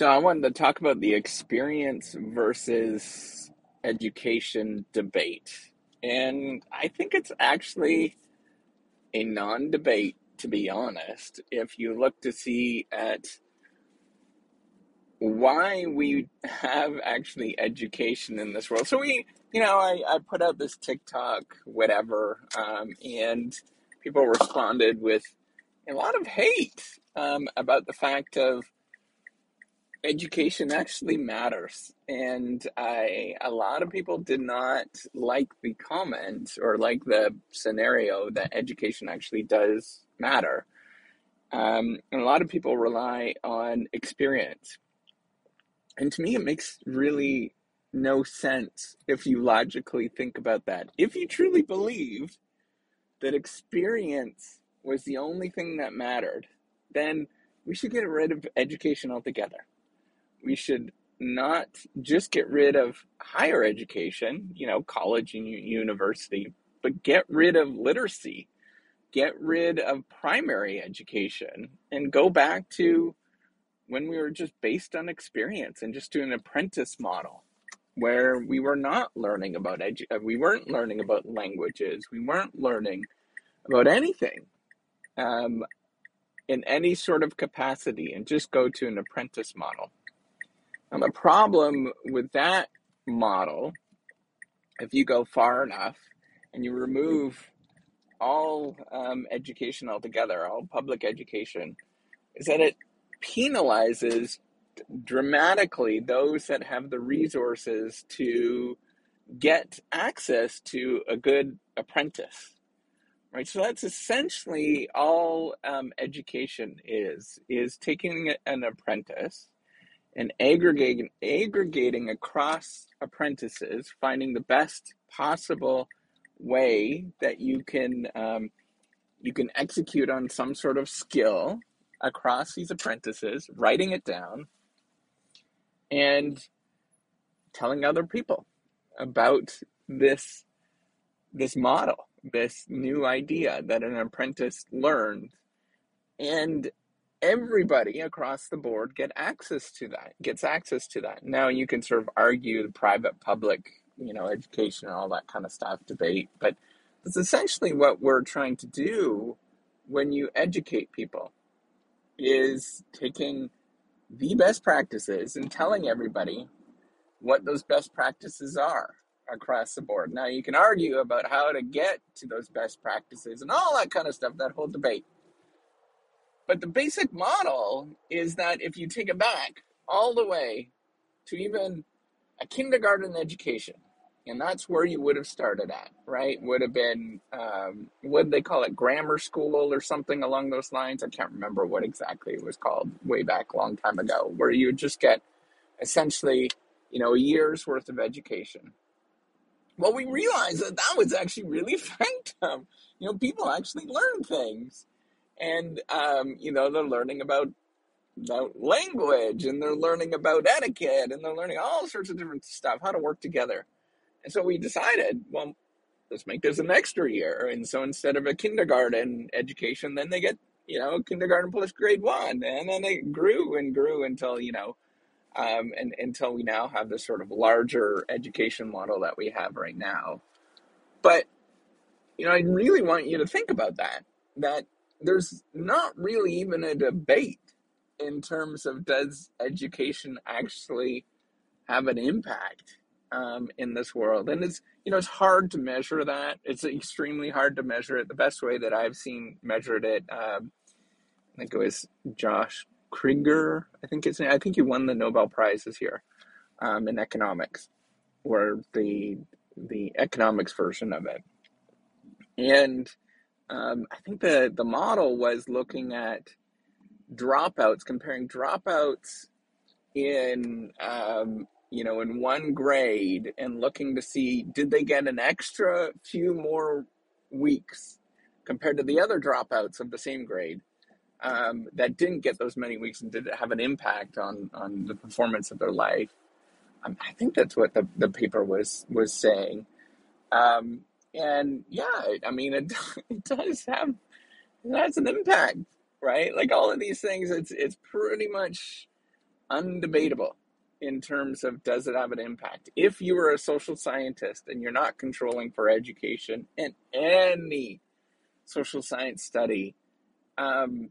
So I wanted to talk about the experience versus education debate. And I think it's actually a non debate, to be honest, if you look to see at why we have actually education in this world. So we, you know, I, I put out this TikTok, whatever, um, and people responded with a lot of hate um, about the fact of education actually matters. And I, a lot of people did not like the comment or like the scenario that education actually does matter. Um, and a lot of people rely on experience. And to me, it makes really no sense if you logically think about that. If you truly believed that experience was the only thing that mattered, then we should get rid of education altogether we should not just get rid of higher education, you know, college and university, but get rid of literacy, get rid of primary education, and go back to when we were just based on experience and just doing an apprentice model where we were not learning about edu- uh, we weren't learning about languages. We weren't learning about anything um, in any sort of capacity and just go to an apprentice model and the problem with that model, if you go far enough and you remove all um, education altogether, all public education, is that it penalizes dramatically those that have the resources to get access to a good apprentice right? So that's essentially all um, education is is taking an apprentice and aggregating aggregating across apprentices, finding the best possible way that you can um, you can execute on some sort of skill across these apprentices, writing it down, and telling other people about this this model, this new idea that an apprentice learned, and everybody across the board get access to that gets access to that. Now you can sort of argue the private public you know education and all that kind of stuff debate but it's essentially what we're trying to do when you educate people is taking the best practices and telling everybody what those best practices are across the board. Now you can argue about how to get to those best practices and all that kind of stuff that whole debate but the basic model is that if you take it back all the way to even a kindergarten education, and that's where you would have started at, right? Would have been, um, what they call it, grammar school or something along those lines. I can't remember what exactly it was called way back a long time ago, where you just get essentially, you know, a year's worth of education. Well, we realized that that was actually really effective. You know, people actually learn things and um, you know they're learning about about language and they're learning about etiquette and they're learning all sorts of different stuff how to work together. And so we decided well let's make this an extra year. And so instead of a kindergarten education then they get you know kindergarten plus grade one and then it grew and grew until you know um, and until we now have this sort of larger education model that we have right now. But you know i really want you to think about that that there's not really even a debate in terms of does education actually have an impact um, in this world. And it's you know it's hard to measure that. It's extremely hard to measure it. The best way that i've seen measured it um, i think it was josh kriger i think it's i think he won the nobel prize this year um, in economics or the the economics version of it. And um, I think the the model was looking at dropouts, comparing dropouts in um, you know in one grade, and looking to see did they get an extra few more weeks compared to the other dropouts of the same grade um, that didn't get those many weeks, and did it have an impact on on the performance of their life? Um, I think that's what the, the paper was was saying. Um, and yeah, I mean, it, it does have it has an impact, right? Like all of these things, it's it's pretty much undebatable in terms of does it have an impact. If you are a social scientist and you're not controlling for education in any social science study, um,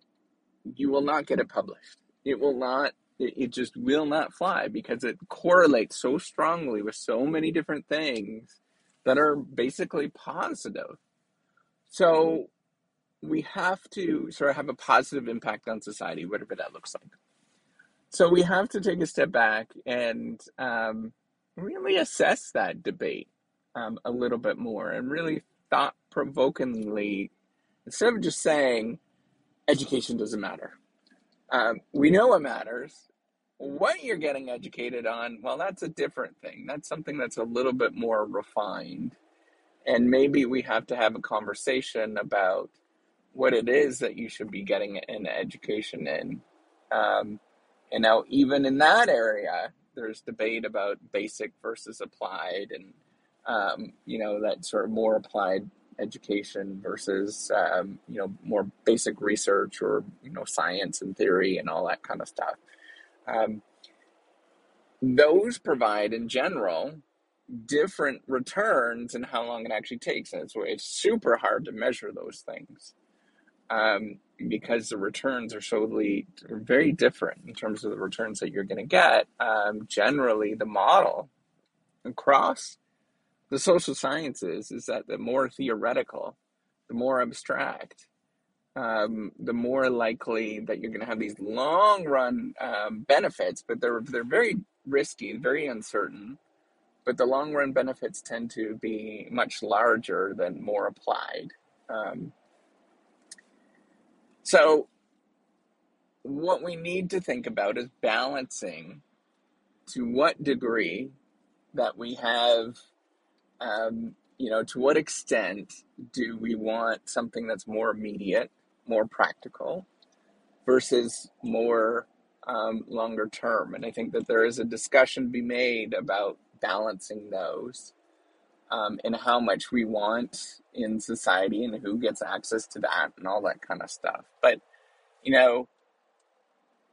you will not get it published. It will not, it, it just will not fly because it correlates so strongly with so many different things that are basically positive. So we have to sort of have a positive impact on society, whatever that looks like. So we have to take a step back and um, really assess that debate um, a little bit more and really thought provokingly, instead of just saying education doesn't matter. Um, we know it matters. What you're getting educated on, well, that's a different thing. That's something that's a little bit more refined. And maybe we have to have a conversation about what it is that you should be getting an education in. Um, and now, even in that area, there's debate about basic versus applied, and um, you know that sort of more applied education versus um, you know more basic research or you know science and theory and all that kind of stuff. Um, those provide, in general, different returns and how long it actually takes. And it's, it's super hard to measure those things um, because the returns are solely very different in terms of the returns that you're going to get. Um, generally, the model across the social sciences is that the more theoretical, the more abstract, um, the more likely that you're going to have these long run um, benefits, but they're they're very risky, very uncertain. But the long run benefits tend to be much larger than more applied. Um, so, what we need to think about is balancing to what degree that we have, um, you know, to what extent do we want something that's more immediate, more practical, versus more um, longer term. And I think that there is a discussion to be made about balancing those um, and how much we want in society and who gets access to that and all that kind of stuff. But, you know,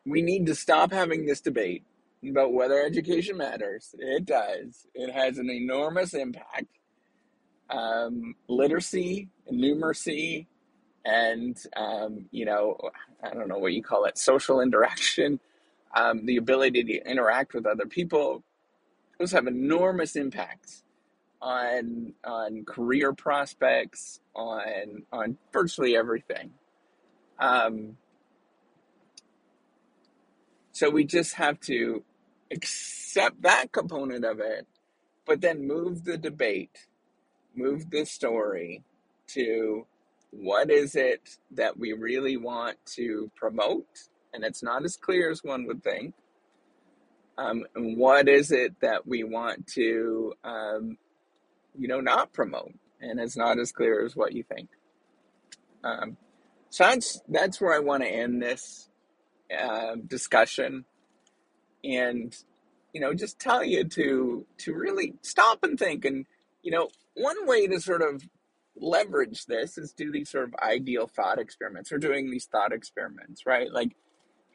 we need to stop having this debate about whether education matters. It does, it has an enormous impact. Um, literacy and numeracy and, um, you know, I don't know what you call it, social interaction, um, the ability to interact with other people, those have enormous impacts on on career prospects, on on virtually everything. Um, so we just have to accept that component of it, but then move the debate, move the story to what is it that we really want to promote, and it's not as clear as one would think. Um, and what is it that we want to um, you know, not promote, and it's not as clear as what you think. Um, so that's that's where I want to end this uh, discussion, and you know, just tell you to to really stop and think. And you know, one way to sort of leverage this is do these sort of ideal thought experiments or doing these thought experiments, right? Like,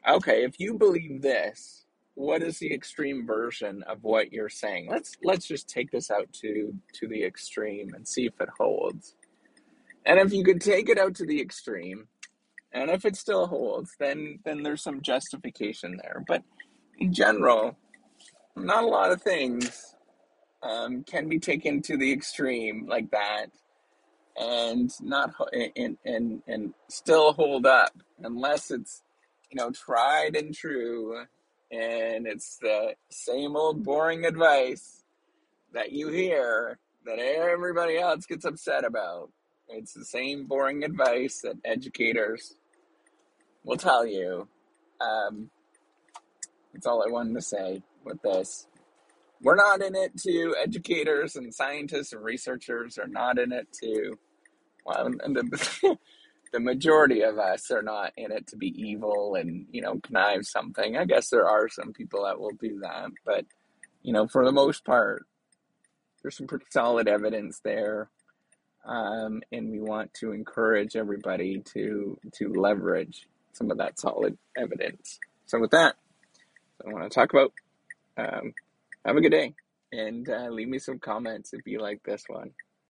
okay, if you believe this, what is the extreme version of what you're saying? Let's let's just take this out to to the extreme and see if it holds. And if you could take it out to the extreme, and if it still holds, then then there's some justification there. But in general, not a lot of things um, can be taken to the extreme like that, and not and and and still hold up unless it's you know tried and true and it's the same old boring advice that you hear that everybody else gets upset about. It's the same boring advice that educators will tell you. Um, that's all I wanted to say with this. We're not in it to educators and scientists and researchers are not in it to well, and the, the majority of us are not in it to be evil and you know connive something i guess there are some people that will do that but you know for the most part there's some pretty solid evidence there um, and we want to encourage everybody to to leverage some of that solid evidence so with that I want to talk about. Um, have a good day and uh, leave me some comments if you like this one.